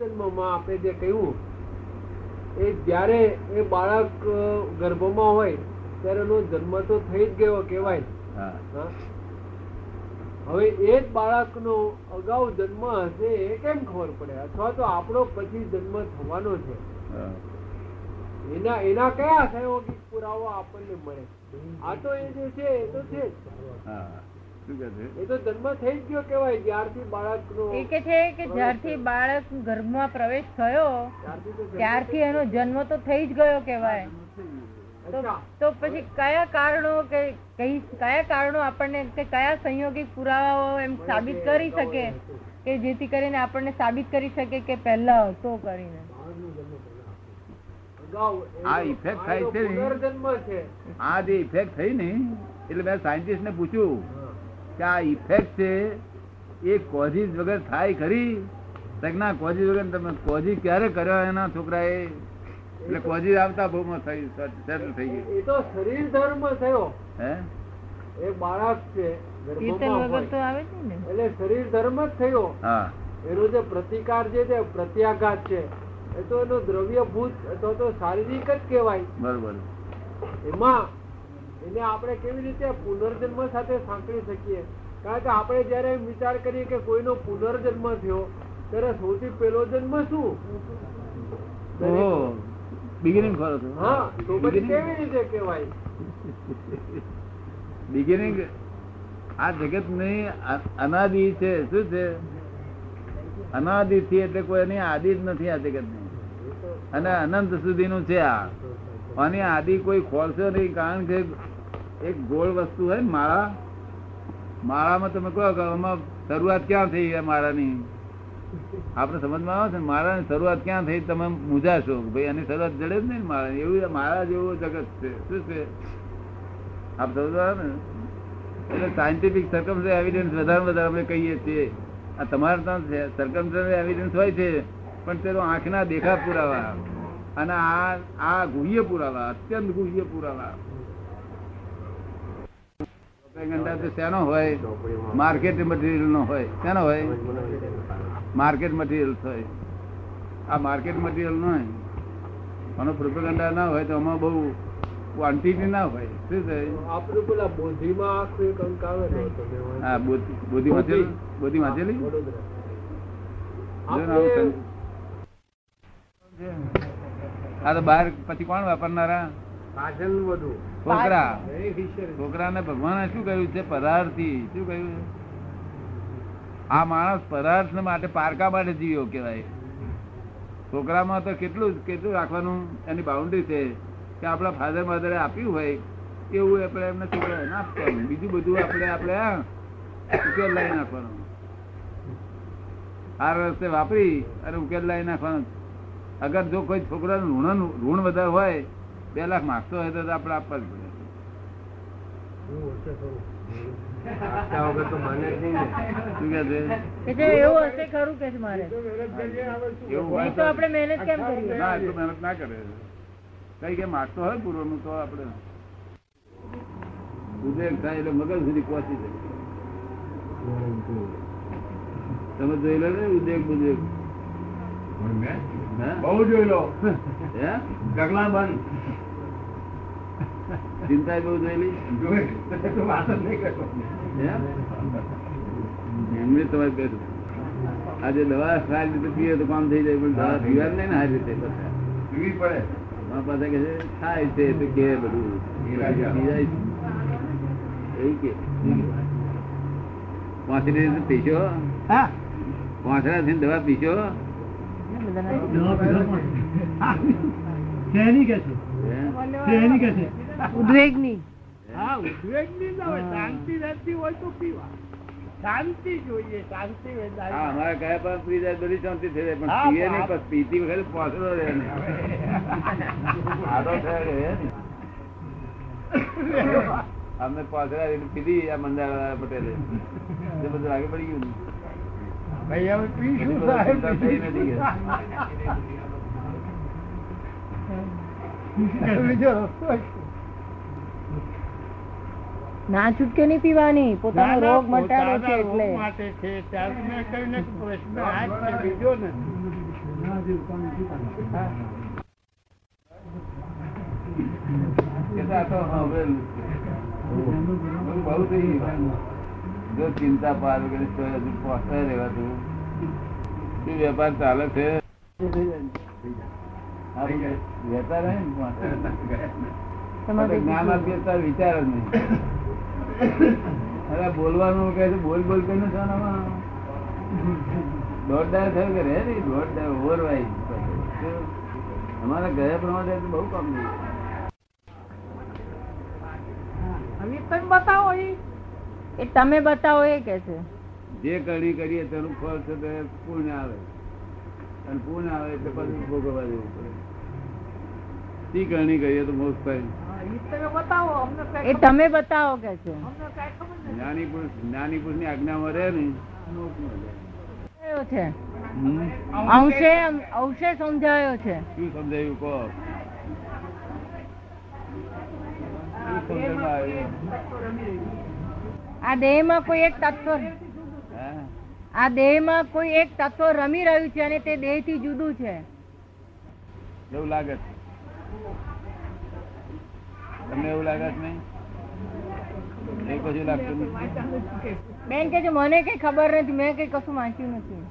જન્મમાં આપણે જે કહ્યું એ જ્યારે એ બાળક ગર્ભમાં હોય ત્યારે એનો જન્મ તો થઈ જ ગયો કહેવાય? હવે એ જ બાળકનો અગાઉ જન્મ હશે એ કેમ ખબર પડે? અથવા તો આપણો પછી જન્મ થવાનો છે. એના એના કયા સહયોગિક પુરાવા આપણને મળે? આ તો એ જે છે એ તો છે જ. હા શું કહે છે? એ તો જન્મ થઈ ગયો કહેવાય જ્યારથી બાળકનો એ કે છે કે જ્યારથી બાળક ગર્ભમાં પ્રવેશ થયો ત્યારથી એનો જન્મ તો થઈ જ ગયો કેવાય તો પછી કયા કારણો કે કઈ કયા કારણો આપણને કે કયા સંયોગિક પુરાવાઓ એમ સાબિત કરી શકે? કે જેથી કરીને આપણને સાબિત કરી શકે કે પહેલા હતો કરીને? આ ઇફેક્ટ થાય છે આ જે ઇફેક્ટ થઈ ને એટલે મેં સાયન્ટિસ્ટ ને પૂછ્યું. કે આ ઇફેક્ટ છે? એ કોઝિસ વગર થાય ખરી? તો ના કોઝિસ વગર તમે કોઝિસ ક્યારે કર્યો એના છોકરાએ? એટલે કોઝિસ આવતા બહુ મસ્ત થઈ સેટલ થઈ ગયું એ તો શરીર ધર્મ થયો. હે? એ બાળક છે વગર તો આવે છે ને. એટલે શરીર ધર્મ જ થયો. હા. એનો જે પ્રતિકાર જે છે પ્રત્યાઘાત છે. એ તો એનો દ્રવ્યભૂત અથવા તો શારીરિક જ કહેવાય. બરોબર. એમાં એને આપણે કેવી રીતે પુનર્જન્મ સાથે સાંકળી શકીએ? કારણ કે આપણે જયારે એમ વિચાર કરીએ કે કોઈનો પુનર્જન્મ થયો ત્યારે સૌથી પહેલો જન્મ શું? બિગિનિંગ છો હા તો પછી કેવી રીતે કહેવાય? બિગિનિંગ આ જગતની અનાદિ છે. શું છે? અનાદિ થી એટલે કોઈ એની આદિ જ નથી આ જગતની અને અનંત સુધીનું છે આ. આની આદિ કોઈ ખોલશે નહીં, કારણ કે એક ગોળ વસ્તુ હોય ને માળા. માળામાં તમે કહો કે આમાં શરૂઆત ક્યાં થઈ માળાની? આપણે સમજમાં આવે છે માળાની શરૂઆત ક્યાં થઈ તમે મૂજાશો ભાઈ એની શરૂઆત જડે જ નહીં ને એવું માળા જેવું જગત છે. શું છે? આપ સમજવા ને? એટલે સાયન્ટિફિક સરકમ એવિડન્સ વધારે વધારે અમે કહીએ છીએ. આ તમારે ત્યાં સરકમ એવિડન્સ હોય છે, પણ તેનો આંખના દેખા પુરાવા. અને આ આ ગુહ્ય પુરાવા અત્યંત ગુહ્ય પુરાવા. શેનો હોય માર્કેટ મટીરિયલ નો હોય શેનો હોય? માર્કેટ મટીરિયલ હોય. આ માર્કેટ મટીરિયલ નો હોય. આનો પ્રોપેગેન્ડા ના હોય તો આમાં બહુ ક્વોન્ટિટી ના હોય. શું થાય આપણે પેલા બોધીમાં આખું એક અંક આવે. હા બોધી બોધી વાંચેલી? બોધી. વાંચેલી? આ તો બહાર પછી કોણ વાપરનારા? છોકરા. છોકરાને ભગવાને શું કહ્યું છે? પરાર્થી. શું કહ્યું આ માણસ પરાર્થ માટે પારકા માટે જીવ્યો કહેવાય. છોકરામાં તો કેટલું કેટલું રાખવાનું? એની બાઉન્ડ્રી છે કે આપણા ફાધર મધરે આપ્યું હોય એવું આપણે એમને છોકરા ના આપવાનું. બીજું બધું આપણે આપણે ઉકેલ લાવી નાખવાનો. આ રસ્તે વાપરી અને ઉકેલ લાવી નાખવાનો. અગર જો કોઈ છોકરાનું ઋણ ઋણ વધારે હોય બે લાખ માગતો હોય તો આપણે આપવા જ પડે. હું હશે ખરું. આપતા વગર તો માને જ નહીં ને. શું કે છે? કે છે એવું હશે ખરું કે છે મારે. તો મહેનત કરીએ, હવે શું? એવું હોય નહીં તો આપણે મહેનત કેમ કરીએ? ના એટલું મહેનત ના કરે. કઈ કે માગતો હોય પૂર્વનું તો આપણે ઉદ્વેગ થાય એટલે મગજ સુધી પહોંચી જાય. તમે જોઈ લો ને ઉદ્વેગ બુદ્વેગ હે? બહુ જોઈ લો. ગગલા બંધ. ચિંતા બહુ જોયેલી? એમને તમારે કહ્યું આજે દવા સારી રીતે પીએ તો કામ થઈ જાય પણ દવા પીવા. નહીં ને સારી રીતે પીવી પડે. પાસે કહે છે થાય છે તો કે બધું. એવું કે. થી પીશો? પાંચડા દવા પીશો? શેની કે છે શેની કે છે ઉદ્વેગની. હા ઉદ્વેગની ના હોય શાંતિ રહેતી હોય તો પીવા. શાંતિ જોઈએ શાંતિ હા અમારે કયા પર પી જાય બધી શાંતિ થઈ જાય પણ પીએ નહીં હા. પીતી વખતે પાંચડો રહે ને આડો થયો અમને પીધી આ મંદાર પટેલે. બધું આગળ પડી ગયું. ભાઈ હવે પીશું પછી સાહેબ ચિંતા થઈ નથી કે. બીજો રસ્તો છે. ના છૂટકે નહીં પીવાની પોતાનો ના, ના, રોગ મટાડો છે પોતાના રોગ એટલે માટે છે ત્યારે મેં કહ્યું ને કે પ્રશ્ન આ જ છે બીજો ને કે તો આ તો સાંભળેલું જ છે. બધું બહુ થઈ ગયું. જો ચિંતા પાર હજુ પહોંચતા રહેવાતું. શું વેપાર ચાલે છે. વેપાર હે ને પહોંચે. તમારે જ્ઞાન આપીએ તાર વિચાર જ નહીં. અરે બોલવાનું કહે છે બોલ બોલ કરીને ને દોઢ દાડે થયું કે રે નહીં દોઢ ઓવરવાઈ અમારા ગયા પ્રમાણે બહુ કામ નહીં તમે બતાવો ઈ એ તમે બતાવો એ કે છે. જે કરણી કરીએ તેનું ફળ છે તે પુણ્ય આવે. અને પુણ્ય આવે એટલે પછી ભોગવવા દેવું પડે. શી કરણી કરીએ તો મોક્ષ થાય? હા, ઈ તમે બતાવો અમને કઈ એ તમે બતાવો કે છે. અમને કઈ ખબર નથી. જ્ઞાની પુરુષ જ્ઞાની પુરુષની આજ્ઞામાં રહે ને સમજાયો છે? અંશે અંશે સમજાયો છે. શું સમજાયું કહો? શું આવ્યું? આ દેહમાં કોઈ એક તત્વ આ દેહમાં કોઈ એક તત્વ રમી રહ્યું છે અને તે દેહથી જુદું છે. એવું લાગે છે. તમને એવું લાગે છે નહીં? કશું લાગતું બેન કે મને કઈ ખબર નથી મેં કઈ કશું વાંચ્યું નથી.